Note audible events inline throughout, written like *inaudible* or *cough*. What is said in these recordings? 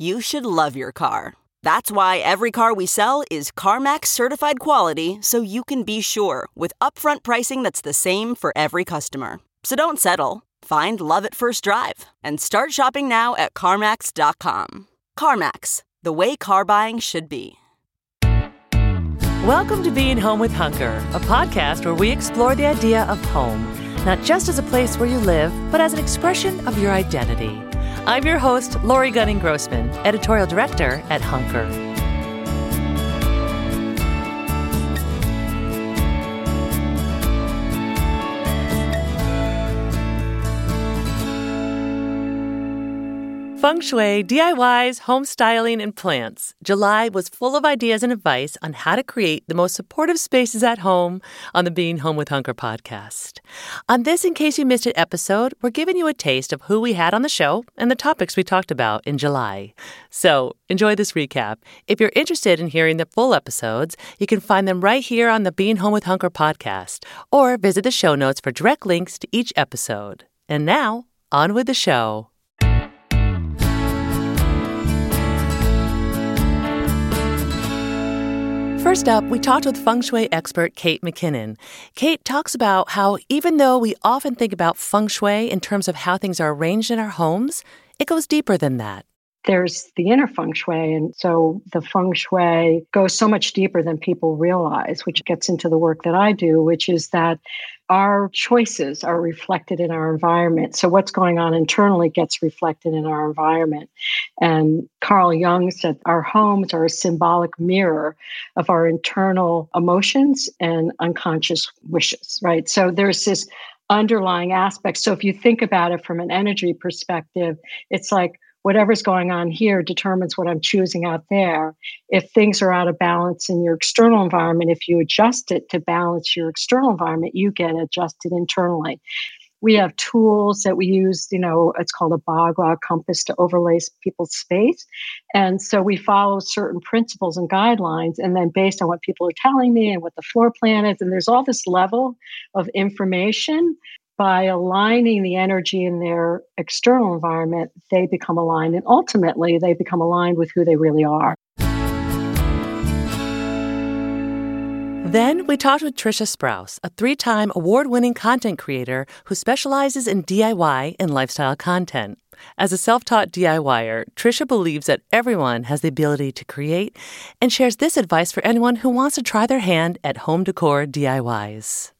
You should love your car. That's why every car we sell is CarMax certified quality so you can be sure with upfront pricing that's the same for every customer. So don't settle. Find love at first drive and start shopping now at CarMax.com. CarMax, the way car buying should be. Welcome to Being Home with Hunker, a podcast where we explore the idea of home, not just as a place where you live, but as an expression of your identity. I'm your host, Lori Gunning Grossman, editorial director at Hunker. Feng Shui, DIYs, home styling, and plants. July was full of ideas and advice on how to create the most supportive spaces at home on the Being Home with Hunker podcast. On this, in case you missed an episode, we're giving you a taste of who we had on the show and the topics we talked about in July. So enjoy this recap. If you're interested in hearing the full episodes, you can find them right here on the Being Home with Hunker podcast or visit the show notes for direct links to each episode. And now, on with the show. First up, we talked with feng shui expert Kate McKinnon. Kate talks about how even though we often think about feng shui in terms of how things are arranged in our homes, it goes deeper than that there's the inner feng shui. And so the feng shui goes so much deeper than people realize, which gets into the work that I do, which is that our choices are reflected in our environment. So what's going on internally gets reflected in our environment. And Carl Jung said our homes are a symbolic mirror of our internal emotions and unconscious wishes, right? So there's this underlying aspect. So if you think about it from an energy perspective, it's like whatever's going on here determines what I'm choosing out there. If things are out of balance in your external environment, if you adjust it to balance your external environment, you get adjusted internally. We have tools that we use, you know, it's called a Bagua compass to overlay people's space. And so we follow certain principles and guidelines. And then based on what people are telling me and what the floor plan is, and there's all this level of information by aligning the energy in their external environment, they become aligned. And ultimately, they become aligned with who they really are. Then we talked with Trisha Sprouse, a three time award winning content creator who specializes in DIY and lifestyle content. As a self taught DIYer, Trisha believes that everyone has the ability to create and shares this advice for anyone who wants to try their hand at home decor DIYs.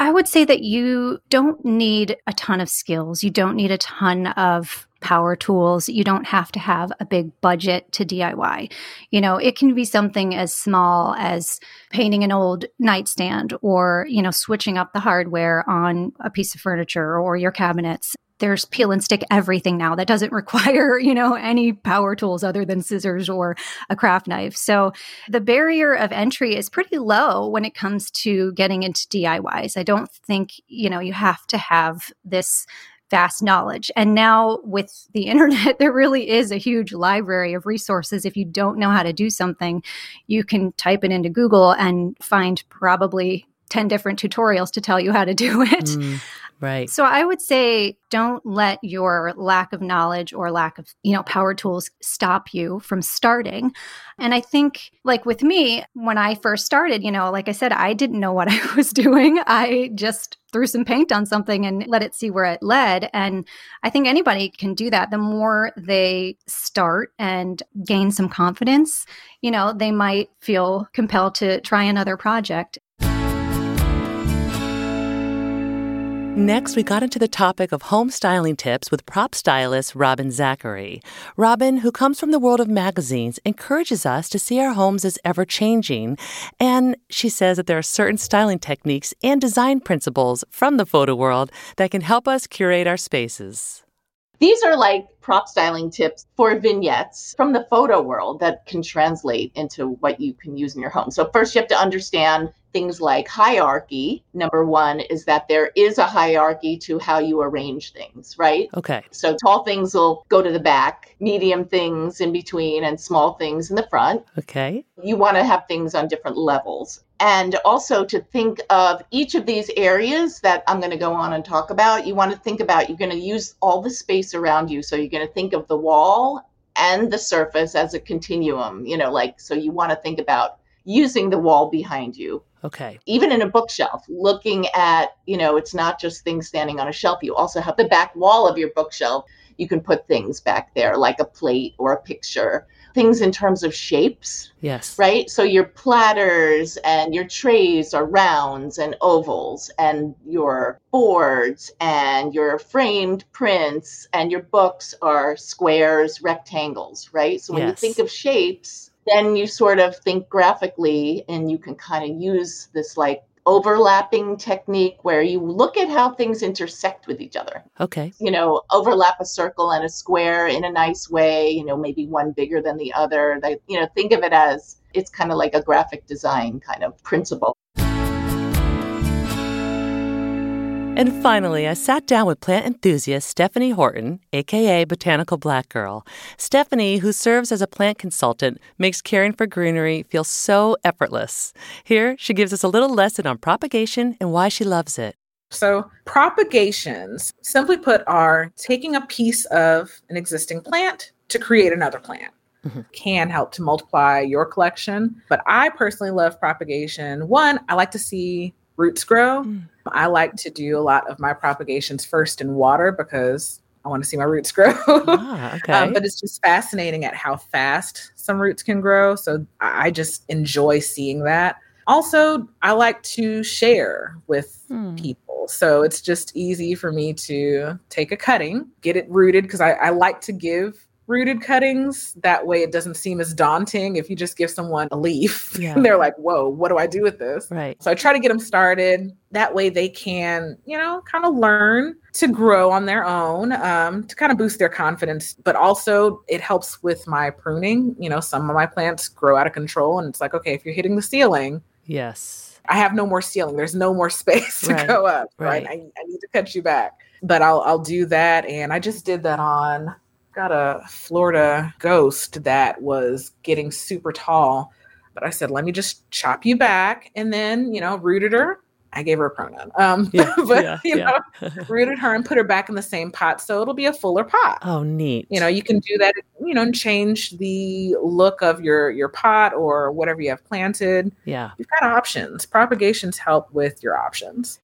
I would say that you don't need a ton of skills. You don't need a ton of power tools. You don't have to have a big budget to DIY. You know, it can be something as small as painting an old nightstand or, you know, switching up the hardware on a piece of furniture or your cabinets there's peel and stick everything now that doesn't *laughs* require, you know, any power tools other than scissors or a craft knife. So the barrier of entry is pretty low when it comes to getting into DIYs. I don't think, you know, you have to have this vast knowledge. And now with the *laughs* internet, there really is a huge library of resources. If you don't know how to do something, you can type it into Google and find probably 10 different tutorials to tell you how to do *laughs* it. Mm. Right. So I would say don't let your lack of knowledge or lack of, you know, power tools stop you from starting. And I think like with me, when I first started, you know, like I said, I didn't know what *laughs* I was doing. I just threw some paint on something and let it see where it led. And I think anybody can do that. The more they start and gain some confidence, you know, they might feel compelled to try another project. Next, we got into the topic of home styling tips with prop stylist Robin Zachary. Robin, who comes from the world of magazines, encourages us to see our homes as ever changing. And she says that there are certain styling techniques and design principles from the photo world that can help us curate our spaces. These are like prop styling tips for vignettes from the photo world that can translate into what you can use in your home. So, first, you have to understand things like hierarchy. Number one is that there is a hierarchy to how you arrange things, right? Okay. So tall things will go to the back, medium things in between, and small things in the front. Okay. You want to have things on different levels. And also to think of each of these areas that I'm going to go on and talk about, you want to think about you're going to use all the space around you. So you're going to think of the wall and the surface as a continuum, you know, like, so you want to think about using the wall behind you Okay. Even in a bookshelf, looking at, you know, it's not just things standing on a shelf. You also have the back wall of your bookshelf. You can put things back there, like a plate or a picture. Things in terms of shapes. Yes. Right? So your platters and your trays are rounds and ovals, and your boards and your framed prints and your books are squares, rectangles, right? So when yes. you think of shapes, then you sort of think graphically and you can kind of use this like overlapping technique where you look at how things intersect with each other. Okay. You know, overlap a circle and a square in a nice way, you know, maybe one bigger than the other. They, you know, think of it as it's kind of like a graphic design kind of principle. And finally, I sat down with plant enthusiast Stephanie Horton, aka Botanical Black Girl. Stephanie, who serves as a plant consultant, makes caring for greenery feel so effortless. Here, she gives us a little lesson on propagation and why she loves it. So, propagations, simply put, are taking a piece of an existing plant to create another plant. Mm-hmm. Can help to multiply your collection. But I personally love propagation. One, I like to see roots grow. Mm. I like to do a lot of my propagations first in water because I want to see my roots grow. *laughs* ah, okay. Um, but it's just fascinating at how fast some roots can grow. So I just enjoy seeing that. Also, I like to share with hmm. people. So it's just easy for me to take a cutting, get it rooted, because I, I like to give rooted cuttings. That way it doesn't seem as daunting if you just give someone a leaf. *laughs* Yeah. they're like, whoa, what do I do with this? Right. So I try to get them started. That way they can, you know, kind of learn to grow on their own, um, to kind of boost their confidence. But also it helps with my pruning. You know, some of my plants grow out of control. And it's like, okay, if you're hitting the ceiling. Yes. I have no more ceiling. There's no more *laughs* space to right. go up. Right. right? I, I need to cut you back. But I'll I'll do that. And I just did that on got a Florida ghost that was getting super tall. But I said, let me just chop you back. And then, you know, rooted her. I gave her a pronoun. Um, yeah, *laughs* but, yeah, you yeah. know, *laughs* rooted her and put her back in the same pot. So it'll be a fuller pot. Oh, neat. You know, you can do that, you know, and change the look of your, your pot or whatever you have planted. Yeah. You've got options. Propagations help with your options.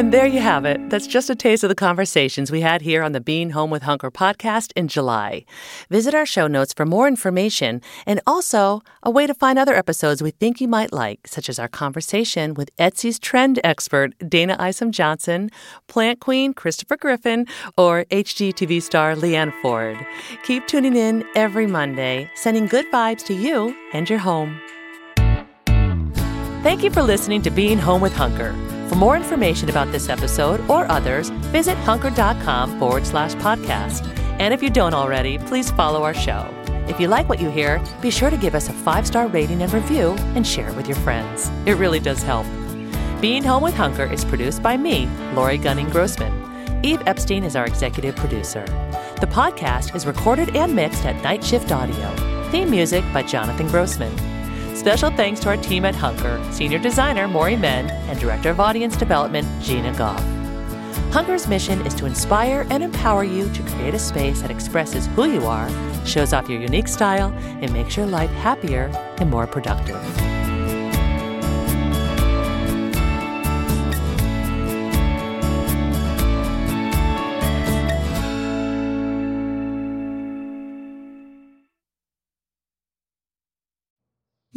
And there you have it. That's just a taste of the conversations we had here on the Being Home with Hunker podcast in July. Visit our show notes for more information and also a way to find other episodes we think you might like, such as our conversation with Etsy's trend expert Dayna Isom Johnson, plant queen Christopher Griffin, or HGTV star Leanne Ford. Keep tuning in every Monday, sending good vibes to you and your home. Thank you for listening to Being Home with Hunker. For more information about this episode or others, visit hunker.com forward slash podcast. And if you don't already, please follow our show. If you like what you hear, be sure to give us a five star rating and review and share it with your friends. It really does help. Being Home with Hunker is produced by me, Lori Gunning Grossman. Eve Epstein is our executive producer. The podcast is recorded and mixed at Night Shift Audio. Theme music by Jonathan Grossman. Special thanks to our team at Hunker, Senior Designer Maury Men, and Director of Audience Development Gina Goff. Hunker's mission is to inspire and empower you to create a space that expresses who you are, shows off your unique style, and makes your life happier and more productive.